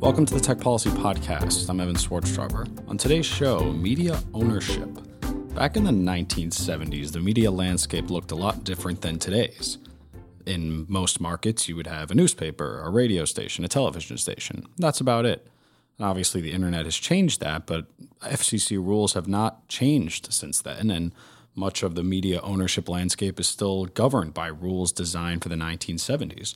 Welcome to the Tech Policy Podcast. I'm Evan Swarztrauber. On today's show, media ownership. Back in the 1970s, the media landscape looked a lot different than today's. In most markets, you would have a newspaper, a radio station, a television station. That's about it. Obviously, the internet has changed that, but FCC rules have not changed since then, and much of the media ownership landscape is still governed by rules designed for the 1970s.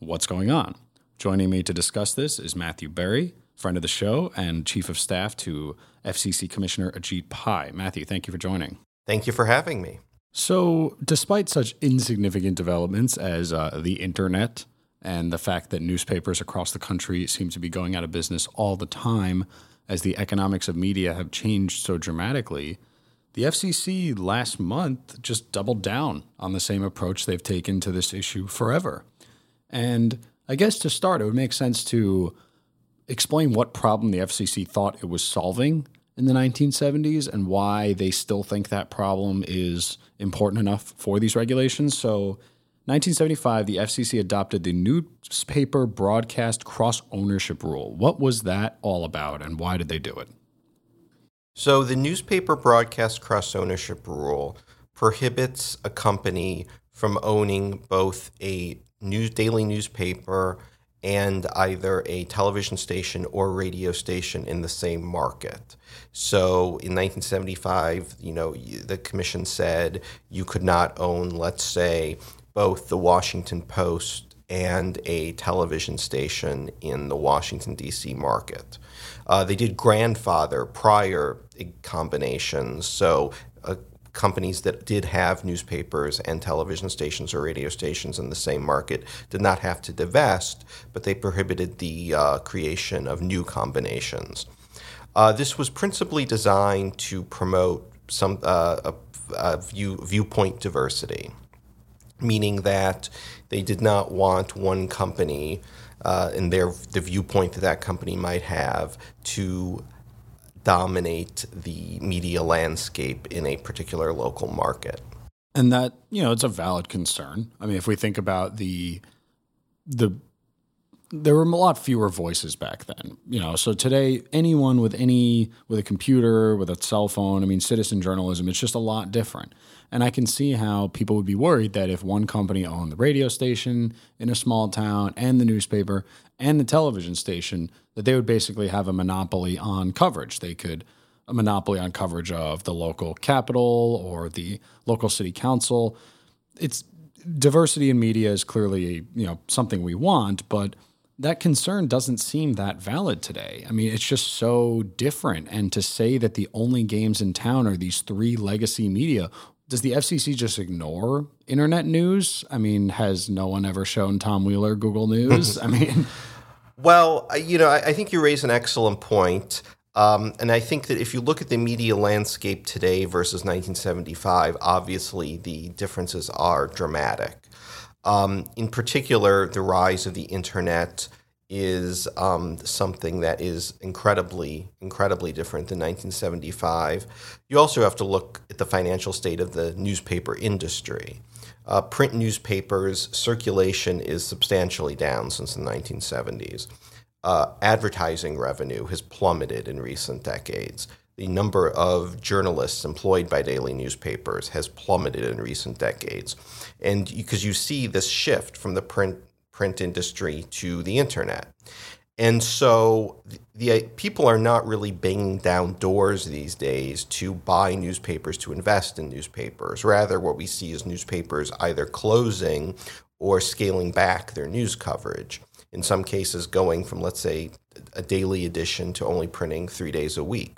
What's going on? Joining me to discuss this is Matthew Berry, friend of the show and chief of staff to FCC Commissioner Ajit Pai. Matthew, thank you for joining. Thank you for having me. So, despite such insignificant developments as uh, the internet and the fact that newspapers across the country seem to be going out of business all the time as the economics of media have changed so dramatically, the FCC last month just doubled down on the same approach they've taken to this issue forever. And I guess to start, it would make sense to explain what problem the FCC thought it was solving in the 1970s and why they still think that problem is important enough for these regulations. So, 1975, the FCC adopted the newspaper broadcast cross ownership rule. What was that all about and why did they do it? So, the newspaper broadcast cross ownership rule prohibits a company from owning both a news daily newspaper and either a television station or radio station in the same market. So in 1975, you know, the commission said you could not own, let's say, both the Washington Post and a television station in the Washington, D.C. market. Uh, they did grandfather prior combinations. So companies that did have newspapers and television stations or radio stations in the same market did not have to divest, but they prohibited the uh, creation of new combinations. Uh, this was principally designed to promote some uh, a, a view, viewpoint diversity, meaning that they did not want one company uh, and their the viewpoint that that company might have to dominate the media landscape in a particular local market. And that, you know, it's a valid concern. I mean, if we think about the the there were a lot fewer voices back then, you know. So today, anyone with any with a computer, with a cell phone, I mean, citizen journalism, it's just a lot different. And I can see how people would be worried that if one company owned the radio station in a small town and the newspaper and the television station, that they would basically have a monopoly on coverage. They could a monopoly on coverage of the local capital or the local city council. It's diversity in media is clearly you know something we want, but that concern doesn't seem that valid today. I mean, it's just so different. And to say that the only games in town are these three legacy media, does the FCC just ignore internet news? I mean, has no one ever shown Tom Wheeler Google News? I mean, well, you know, I, I, think you raise an excellent point. Um, and I think that if you look at the media landscape today versus 1975, obviously the differences are dramatic. Um, in particular, the rise of the internet is um, something that is incredibly, incredibly different than 1975. You also have to look at the financial state of the newspaper industry. Uh, print newspapers circulation is substantially down since the 1970s. Uh, advertising revenue has plummeted in recent decades the number of journalists employed by daily newspapers has plummeted in recent decades. And because you see this shift from the print print industry to the internet. And so the, the, uh, people are not really banging down doors these days to buy newspapers, to invest in newspapers. Rather, what we see is newspapers either closing or scaling back their news coverage. In some cases, going from, let's say, a daily edition to only printing three days a week.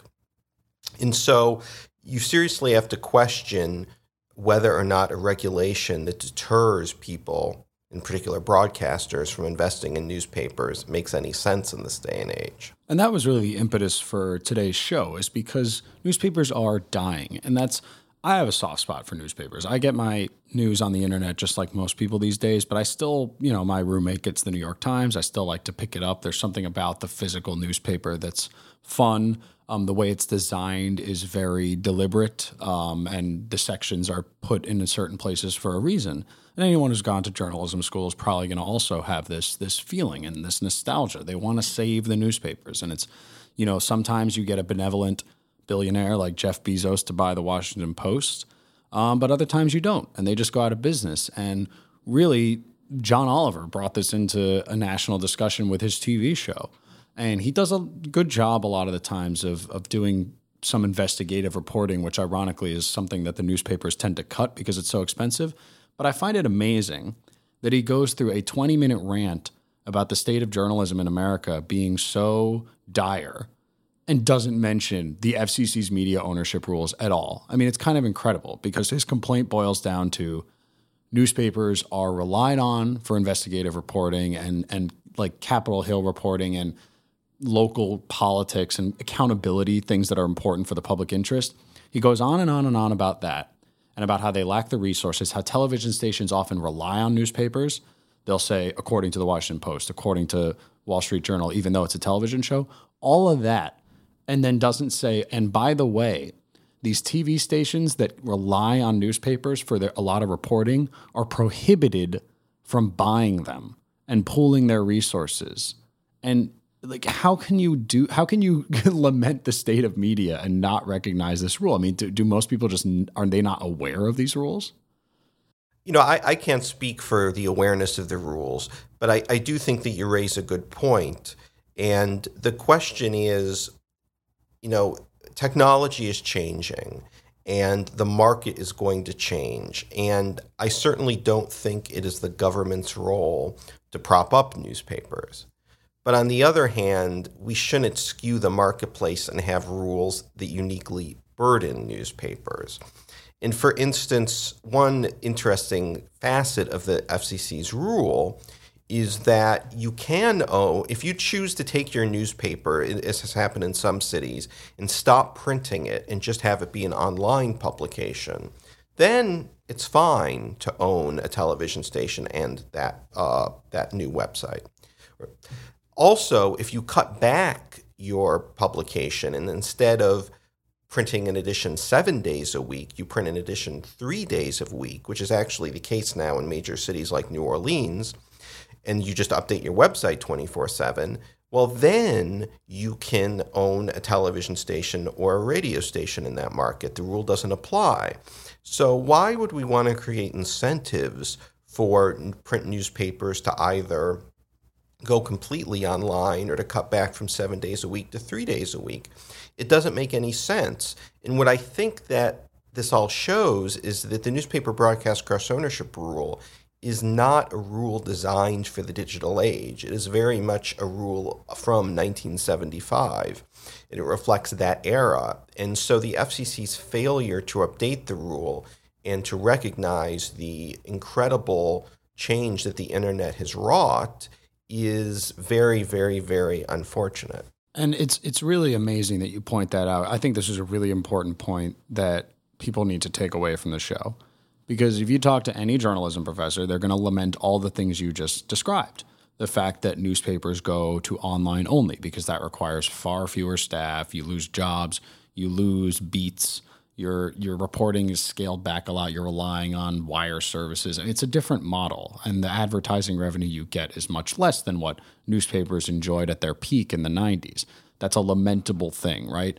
And so you seriously have to question whether or not a regulation that deters people, in particular broadcasters, from investing in newspapers makes any sense in this day and age. And that was really the impetus for today's show, is because newspapers are dying. And that's, I have a soft spot for newspapers. I get my news on the internet just like most people these days, but I still, you know, my roommate gets the New York Times. I still like to pick it up. There's something about the physical newspaper that's fun. Um, the way it's designed is very deliberate, um, and the sections are put in certain places for a reason. And anyone who's gone to journalism school is probably going to also have this this feeling and this nostalgia. They want to save the newspapers, and it's you know sometimes you get a benevolent billionaire like Jeff Bezos to buy the Washington Post, um, but other times you don't, and they just go out of business. And really, John Oliver brought this into a national discussion with his TV show. And he does a good job a lot of the times of, of doing some investigative reporting, which ironically is something that the newspapers tend to cut because it's so expensive. But I find it amazing that he goes through a 20 minute rant about the state of journalism in America being so dire and doesn't mention the FCC's media ownership rules at all. I mean, it's kind of incredible because his complaint boils down to newspapers are relied on for investigative reporting and and like Capitol Hill reporting and local politics and accountability, things that are important for the public interest. He goes on and on and on about that and about how they lack the resources, how television stations often rely on newspapers. They'll say, according to the Washington Post, according to Wall Street Journal, even though it's a television show, all of that. And then doesn't say, and by the way, these TV stations that rely on newspapers for their, a lot of reporting are prohibited from buying them and pooling their resources. And like, how can you do? How can you lament the state of media and not recognize this rule? I mean, do, do most people just are they not aware of these rules? You know, I, I can't speak for the awareness of the rules, but I, I do think that you raise a good point. And the question is, you know, technology is changing and the market is going to change. And I certainly don't think it is the government's role to prop up newspapers. But on the other hand, we shouldn't skew the marketplace and have rules that uniquely burden newspapers. And for instance, one interesting facet of the FCC's rule is that you can own, if you choose to take your newspaper, as has happened in some cities, and stop printing it and just have it be an online publication, then it's fine to own a television station and that, uh, that new website. Also, if you cut back your publication and instead of printing an edition seven days a week, you print an edition three days a week, which is actually the case now in major cities like New Orleans and you just update your website 24 7, well, then you can own a television station or a radio station in that market. The rule doesn't apply. So, why would we want to create incentives for print newspapers to either go completely online or to cut back from seven days a week to three days a week? It doesn't make any sense. And what I think that this all shows is that the newspaper broadcast cross ownership rule is not a rule designed for the digital age. It is very much a rule from 1975. And it reflects that era. And so the FCC's failure to update the rule and to recognize the incredible change that the internet has wrought is very, very, very unfortunate. And it's it's really amazing that you point that out. I think this is a really important point that people need to take away from the show because if you talk to any journalism professor, they're going to lament all the things you just described. The fact that newspapers go to online only because that requires far fewer staff, you lose jobs, you lose beats, your your reporting is scaled back a lot, you're relying on wire services. It's a different model and the advertising revenue you get is much less than what newspapers enjoyed at their peak in the 90s. That's a lamentable thing, right?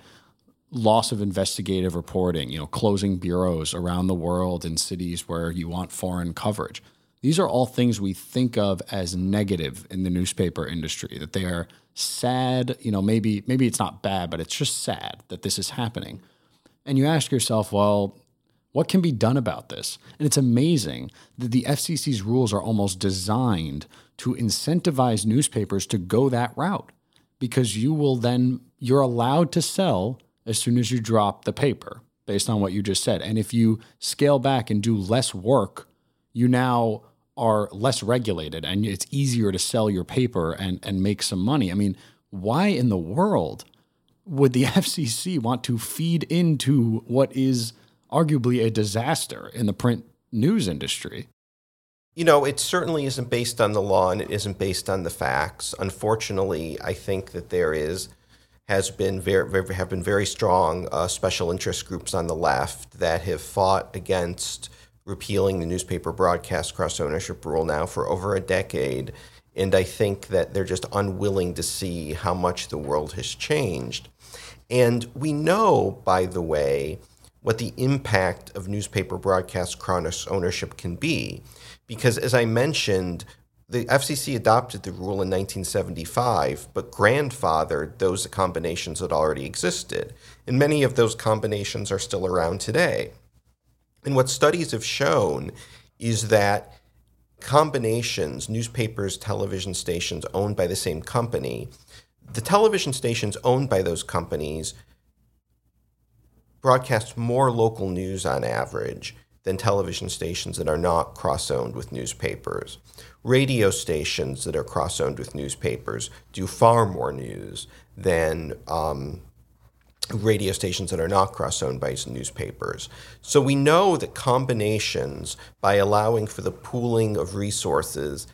loss of investigative reporting, you know, closing bureaus around the world in cities where you want foreign coverage. These are all things we think of as negative in the newspaper industry, that they are sad, you know, maybe maybe it's not bad, but it's just sad that this is happening. And you ask yourself, well, what can be done about this? And it's amazing that the FCC's rules are almost designed to incentivize newspapers to go that route because you will then you're allowed to sell as soon as you drop the paper, based on what you just said. And if you scale back and do less work, you now are less regulated and it's easier to sell your paper and, and make some money. I mean, why in the world would the FCC want to feed into what is arguably a disaster in the print news industry? You know, it certainly isn't based on the law and it isn't based on the facts. Unfortunately, I think that there is has been very, very have been very strong uh, special interest groups on the left that have fought against repealing the newspaper broadcast cross ownership rule now for over a decade. And I think that they're just unwilling to see how much the world has changed. And we know, by the way, what the impact of newspaper broadcast cross ownership can be. Because as I mentioned, the FCC adopted the rule in 1975, but grandfathered those combinations that already existed. And many of those combinations are still around today. And what studies have shown is that combinations, newspapers, television stations owned by the same company, the television stations owned by those companies broadcast more local news on average than television stations that are not cross owned with newspapers. Radio stations that are cross owned with newspapers do far more news than um, radio stations that are not cross owned by newspapers. So we know that combinations, by allowing for the pooling of resources,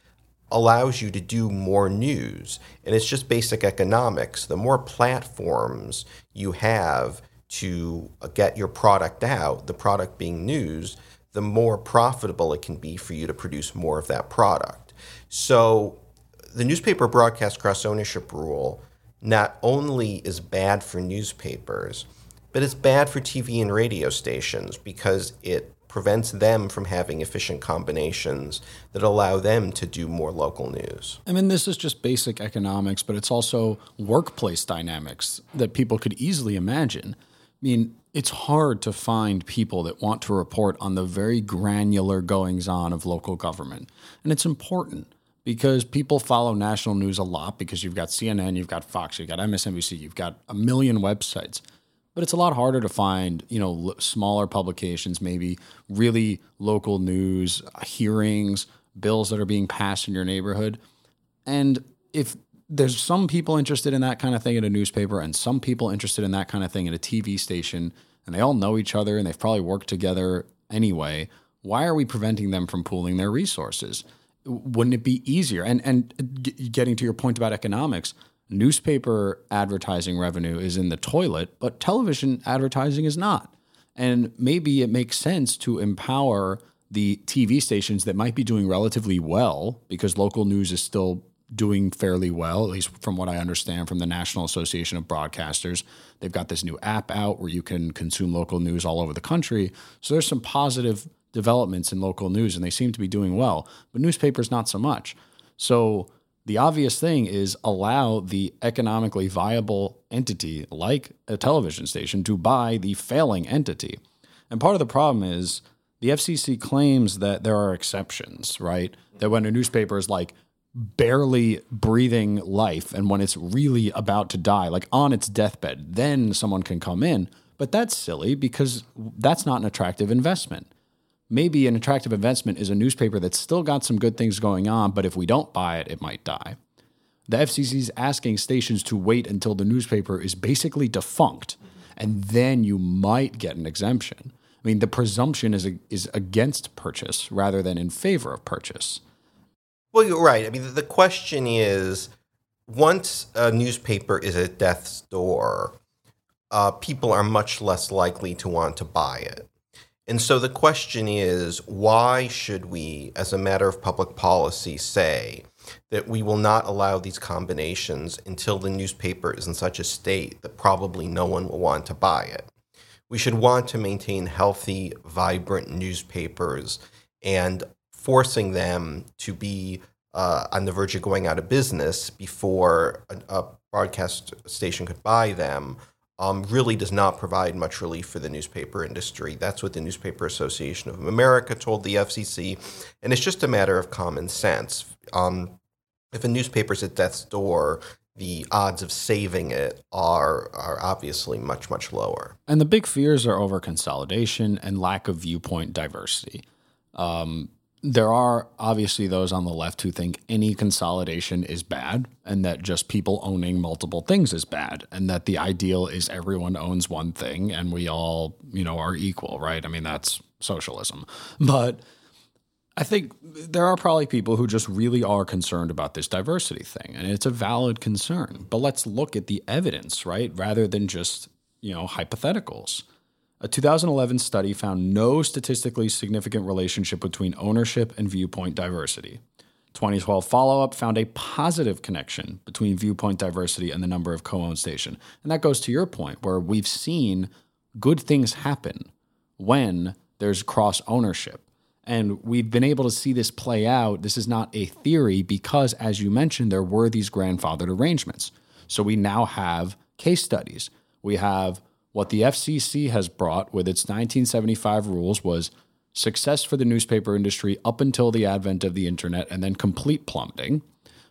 allows you to do more news. And it's just basic economics. The more platforms you have to uh, get your product out, the product being news, the more profitable it can be for you to produce more of that product. So the newspaper broadcast cross ownership rule not only is bad for newspapers, but it's bad for TV and radio stations because it prevents them from having efficient combinations that allow them to do more local news. I mean, this is just basic economics, but it's also workplace dynamics that people could easily imagine. I mean, it's hard to find people that want to report on the very granular goings on of local government. And it's important because people follow national news a lot because you've got CNN, you've got Fox, you've got MSNBC, you've got a million websites. But it's a lot harder to find, you know, smaller publications, maybe really local news, uh, hearings, bills that are being passed in your neighborhood. And if there's some people interested in that kind of thing in a newspaper and some people interested in that kind of thing in a TV station, and they all know each other and they've probably worked together anyway, why are we preventing them from pooling their resources? Wouldn't it be easier? And and getting to your point about economics, newspaper advertising revenue is in the toilet, but television advertising is not. And maybe it makes sense to empower the TV stations that might be doing relatively well because local news is still doing fairly well, at least from what I understand from the National Association of Broadcasters. They've got this new app out where you can consume local news all over the country. So there's some positive developments in local news and they seem to be doing well, but newspapers not so much. So the obvious thing is allow the economically viable entity like a television station to buy the failing entity. And part of the problem is the FCC claims that there are exceptions, right? That when a newspaper is like barely breathing life and when it's really about to die, like on its deathbed, then someone can come in. But that's silly because that's not an attractive investment maybe an attractive investment is a newspaper that's still got some good things going on, but if we don't buy it, it might die. The FCC is asking stations to wait until the newspaper is basically defunct, and then you might get an exemption. I mean, the presumption is is against purchase rather than in favor of purchase. Well, you're right. I mean, the question is, once a newspaper is at death's door, uh, people are much less likely to want to buy it. And so the question is why should we, as a matter of public policy, say that we will not allow these combinations until the newspaper is in such a state that probably no one will want to buy it? We should want to maintain healthy, vibrant newspapers and forcing them to be uh, on the verge of going out of business before a, a broadcast station could buy them um, really does not provide much relief for the newspaper industry. That's what the Newspaper Association of America told the FCC, and it's just a matter of common sense. Um, if a newspaper's at death's door, the odds of saving it are are obviously much much lower. And the big fears are over consolidation and lack of viewpoint diversity. Um, there are obviously those on the left who think any consolidation is bad and that just people owning multiple things is bad and that the ideal is everyone owns one thing and we all, you know, are equal, right? I mean, that's socialism. But I think there are probably people who just really are concerned about this diversity thing, and it's a valid concern. But let's look at the evidence, right? Rather than just, you know, hypotheticals. A 2011 study found no statistically significant relationship between ownership and viewpoint diversity. 2012 follow up found a positive connection between viewpoint diversity and the number of co owned station. And that goes to your point, where we've seen good things happen when there's cross ownership. And we've been able to see this play out. This is not a theory because, as you mentioned, there were these grandfathered arrangements. So we now have case studies. We have what the FCC has brought with its 1975 rules was success for the newspaper industry up until the advent of the internet and then complete plummeting.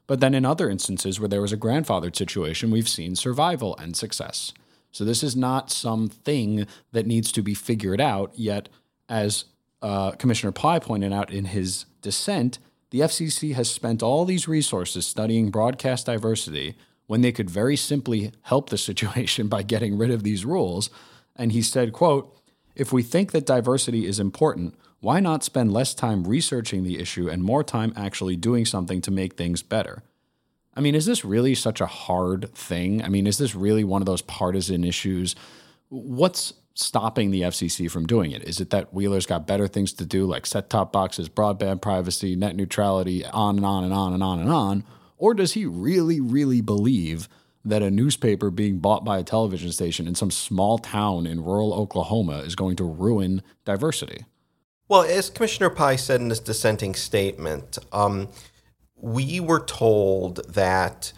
But then in other instances where there was a grandfathered situation, we've seen survival and success. So this is not something that needs to be figured out yet. As uh, Commissioner Pai pointed out in his dissent, the FCC has spent all these resources studying broadcast diversity when they could very simply help the situation by getting rid of these rules. And he said, quote, if we think that diversity is important, why not spend less time researching the issue and more time actually doing something to make things better? I mean, is this really such a hard thing? I mean, is this really one of those partisan issues? What's stopping the FCC from doing it? Is it that Wheeler's got better things to do, like set top boxes, broadband privacy, net neutrality, on and on and on and on and on? Or does he really, really believe that a newspaper being bought by a television station in some small town in rural Oklahoma is going to ruin diversity? Well, as Commissioner Pai said in his dissenting statement, um, we were told that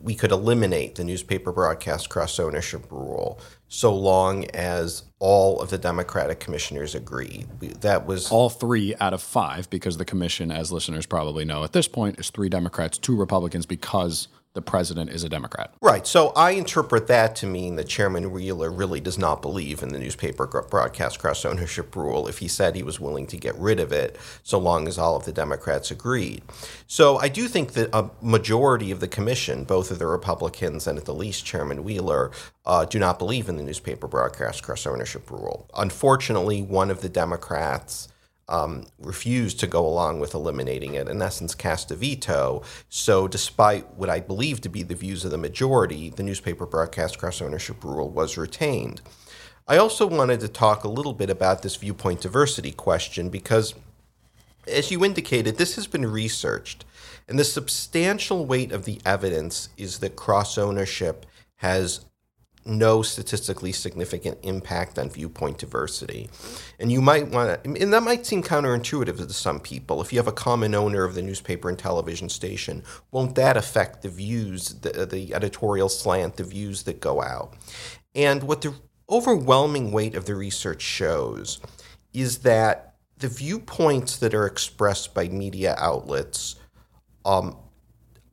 we could eliminate the newspaper broadcast cross ownership rule so long as all of the Democratic commissioners agree. That was all three out of five, because the commission, as listeners probably know at this point, is three Democrats, two Republicans, because the president is a Democrat. Right. So I interpret that to mean that Chairman Wheeler really does not believe in the newspaper broadcast cross ownership rule if he said he was willing to get rid of it so long as all of the Democrats agreed. So I do think that a majority of the commission, both of the Republicans and at the least Chairman Wheeler, uh, do not believe in the newspaper broadcast cross ownership rule. Unfortunately, one of the Democrats um, refused to go along with eliminating it, in essence, cast a veto. So, despite what I believe to be the views of the majority, the newspaper broadcast cross ownership rule was retained. I also wanted to talk a little bit about this viewpoint diversity question because, as you indicated, this has been researched, and the substantial weight of the evidence is that cross ownership has no statistically significant impact on viewpoint diversity. And you might want to, and that might seem counterintuitive to some people. If you have a common owner of the newspaper and television station, won't that affect the views, the, the editorial slant, the views that go out? And what the overwhelming weight of the research shows is that the viewpoints that are expressed by media outlets um,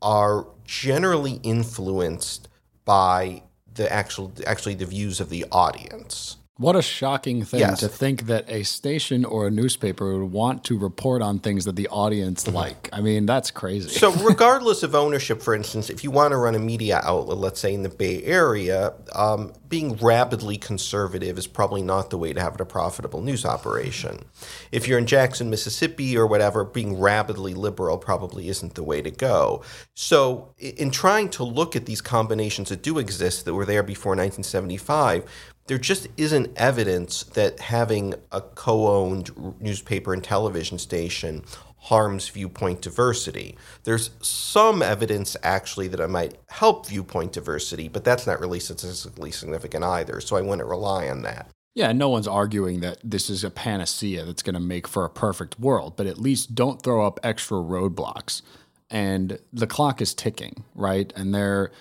are generally influenced by the actual actually the views of the audience. What a shocking thing yes. to think that a station or a newspaper would want to report on things that the audience mm-hmm. like. I mean, that's crazy. So, regardless of ownership, for instance, if you want to run a media outlet, let's say in the Bay Area, um, being rabidly conservative is probably not the way to have a profitable news operation. If you're in Jackson, Mississippi, or whatever, being rabidly liberal probably isn't the way to go. So, in trying to look at these combinations that do exist that were there before 1975, there just isn't evidence that having a co owned newspaper and television station harms viewpoint diversity. There's some evidence actually that it might help viewpoint diversity, but that's not really statistically significant either. So I wouldn't rely on that. Yeah, no one's arguing that this is a panacea that's going to make for a perfect world, but at least don't throw up extra roadblocks. And the clock is ticking, right? And there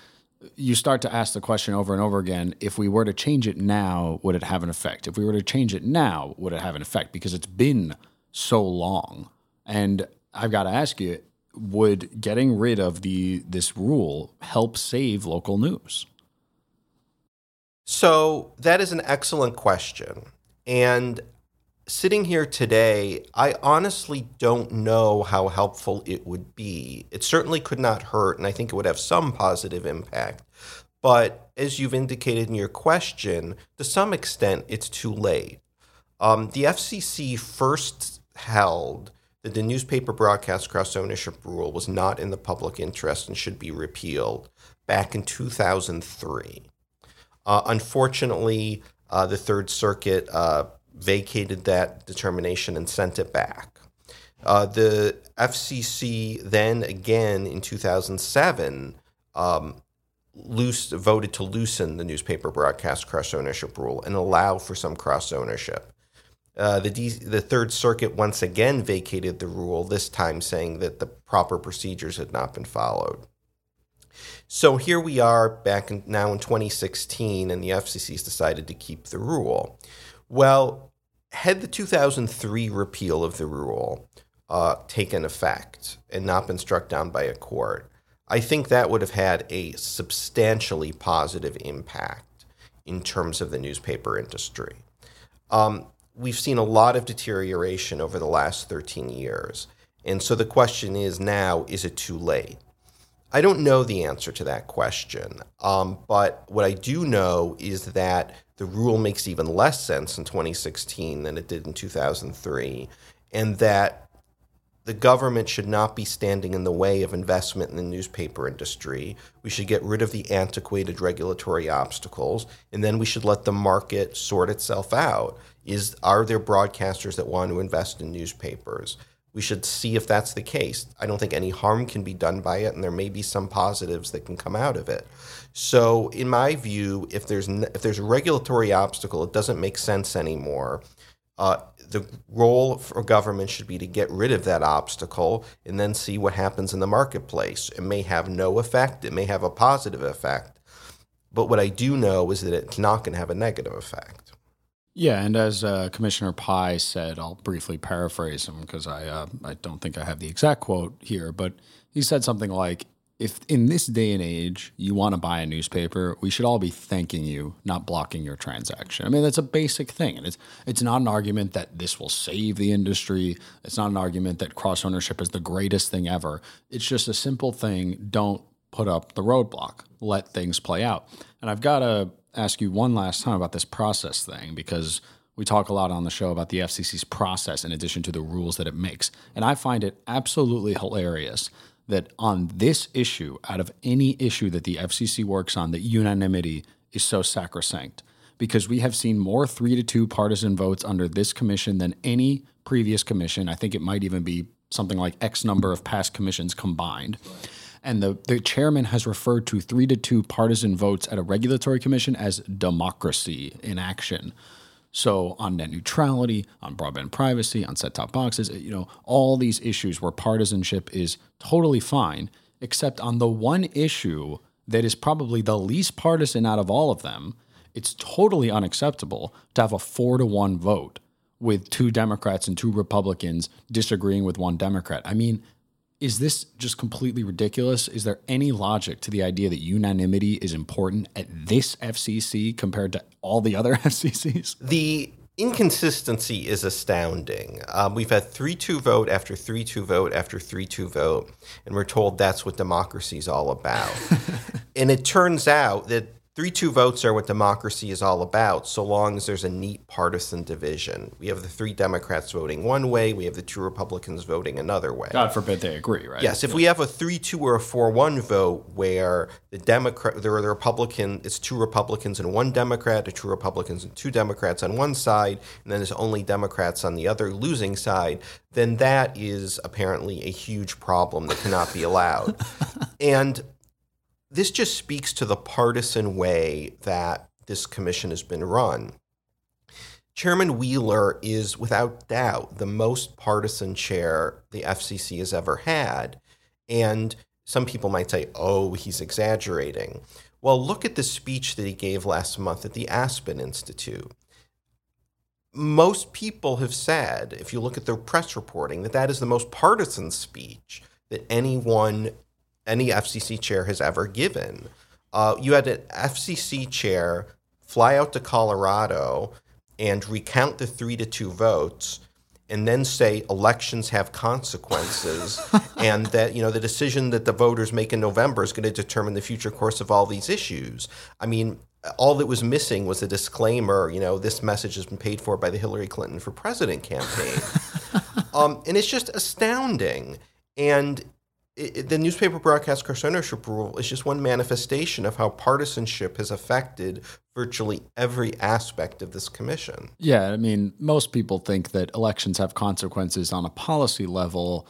you start to ask the question over and over again if we were to change it now, would it have an effect? If we were to change it now, would it have an effect? Because it's been so long. And I've got to ask you, would getting rid of the this rule help save local news? So that is an excellent question. And sitting here today, I honestly don't know how helpful it would be. It certainly could not hurt, and I think it would have some positive impact. But as you've indicated in your question, to some extent, it's too late. Um, the FCC first held that the newspaper broadcast cross ownership rule was not in the public interest and should be repealed back in 2003. Uh, unfortunately, uh, the Third Circuit uh, vacated that determination and sent it back. Uh, the FCC then again in 2007 um, loose, voted to loosen the newspaper broadcast cross ownership rule and allow for some cross ownership. Uh, the, D- the Third Circuit once again vacated the rule, this time saying that the proper procedures had not been followed. So here we are back in, now in 2016, and the FCC has decided to keep the rule. Well, had the 2003 repeal of the rule uh, taken effect and not been struck down by a court, I think that would have had a substantially positive impact in terms of the newspaper industry. Um, we've seen a lot of deterioration over the last 13 years. And so the question is now is it too late? I don't know the answer to that question. Um, but what I do know is that the rule makes even less sense in 2016 than it did in 2003, and that the government should not be standing in the way of investment in the newspaper industry. We should get rid of the antiquated regulatory obstacles, and then we should let the market sort itself out. Is are there broadcasters that want to invest in newspapers? We should see if that's the case. I don't think any harm can be done by it, and there may be some positives that can come out of it. So, in my view, if there's if there's a regulatory obstacle, it doesn't make sense anymore. Uh, the role for government should be to get rid of that obstacle and then see what happens in the marketplace. It may have no effect, it may have a positive effect. But what I do know is that it's not going to have a negative effect. Yeah, and as uh, Commissioner Pai said, I'll briefly paraphrase him because I uh, I don't think I have the exact quote here, but he said something like, "If in this day and age you want to buy a newspaper, we should all be thanking you, not blocking your transaction." I mean, that's a basic thing, and it's it's not an argument that this will save the industry. It's not an argument that cross ownership is the greatest thing ever. It's just a simple thing. Don't put up the roadblock. Let things play out. And I've got a ask you one last time about this process thing because we talk a lot on the show about the FCC's process in addition to the rules that it makes. And I find it absolutely hilarious that on this issue, out of any issue that the FCC works on, that unanimity is so sacrosanct because we have seen more three to two partisan votes under this commission than any previous commission. I think it might even be something like X number of past commissions combined. And the, the chairman has referred to three to two partisan votes at a regulatory commission as democracy in action. So on net neutrality, on broadband privacy, on set-top boxes, you know, all these issues where partisanship is totally fine, except on the one issue that is probably the least partisan out of all of them, it's totally unacceptable to have a four to one vote with two Democrats and two Republicans disagreeing with one Democrat. I mean, is this just completely ridiculous? Is there any logic to the idea that unanimity is important at this FCC compared to all the other FCCs? The inconsistency is astounding. Um, we've had 3 2 vote after 3 2 vote after 3 2 vote, and we're told that's what democracy is all about. and it turns out that Three two votes are what democracy is all about, so long as there's a neat partisan division. We have the three Democrats voting one way, we have the two Republicans voting another way. God forbid they agree, right? Yes, if yeah. we have a three two or a four one vote where the Democrat there are the Republican it's two Republicans and one Democrat, or two Republicans and two Democrats on one side, and then there's only Democrats on the other losing side, then that is apparently a huge problem that cannot be allowed. and this just speaks to the partisan way that this commission has been run. Chairman Wheeler is without doubt the most partisan chair the FCC has ever had. And some people might say, oh, he's exaggerating. Well, look at the speech that he gave last month at the Aspen Institute. Most people have said, if you look at the press reporting, that that is the most partisan speech that anyone any FCC chair has ever given. Uh, you had an FCC chair fly out to Colorado and recount the three to two votes and then say elections have consequences and that you know the decision that the voters make in November is going to determine the future course of all these issues. I mean, all that was missing was a disclaimer, you know, this message has been paid for by the Hillary Clinton for president campaign. um, and it's just astounding. And it, the newspaper broadcast cross ownership rule is just one manifestation of how partisanship has affected virtually every aspect of this commission. Yeah, I mean, most people think that elections have consequences on a policy level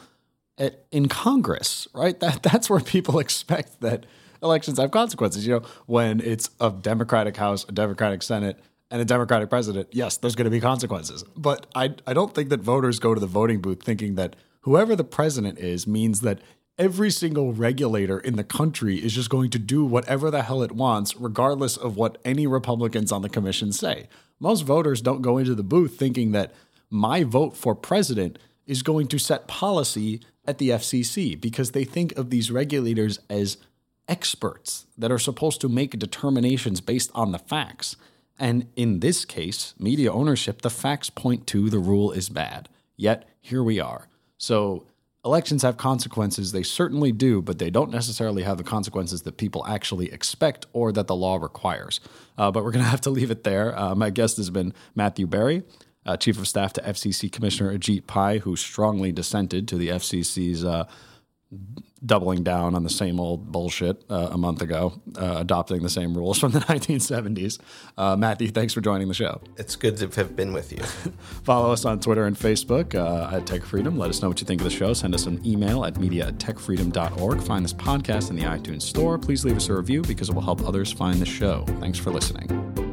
at, in Congress, right? That that's where people expect that elections have consequences. You know, when it's a Democratic House, a Democratic Senate, and a Democratic president, yes, there's going to be consequences. But I I don't think that voters go to the voting booth thinking that whoever the president is means that every single regulator in the country is just going to do whatever the hell it wants, regardless of what any Republicans on the commission say. Most voters don't go into the booth thinking that my vote for president is going to set policy at the FCC because they think of these regulators as experts that are supposed to make determinations based on the facts. And in this case, media ownership, the facts point to the rule is bad. Yet here we are. So elections have consequences. They certainly do, but they don't necessarily have the consequences that people actually expect or that the law requires. Uh, but we're going to have to leave it there. Uh, my guest has been Matthew Berry. Uh, Chief of Staff to FCC Commissioner Ajit Pai, who strongly dissented to the FCC's uh, doubling down on the same old bullshit uh, a month ago, uh, adopting the same rules from the 1970s. Uh, Matthew, thanks for joining the show. It's good to have been with you. Follow us on Twitter and Facebook uh, at Tech Freedom. Let us know what you think of the show. Send us an email at media at techfreedom.org. Find this podcast in the iTunes Store. Please leave us a review because it will help others find the show. Thanks for listening.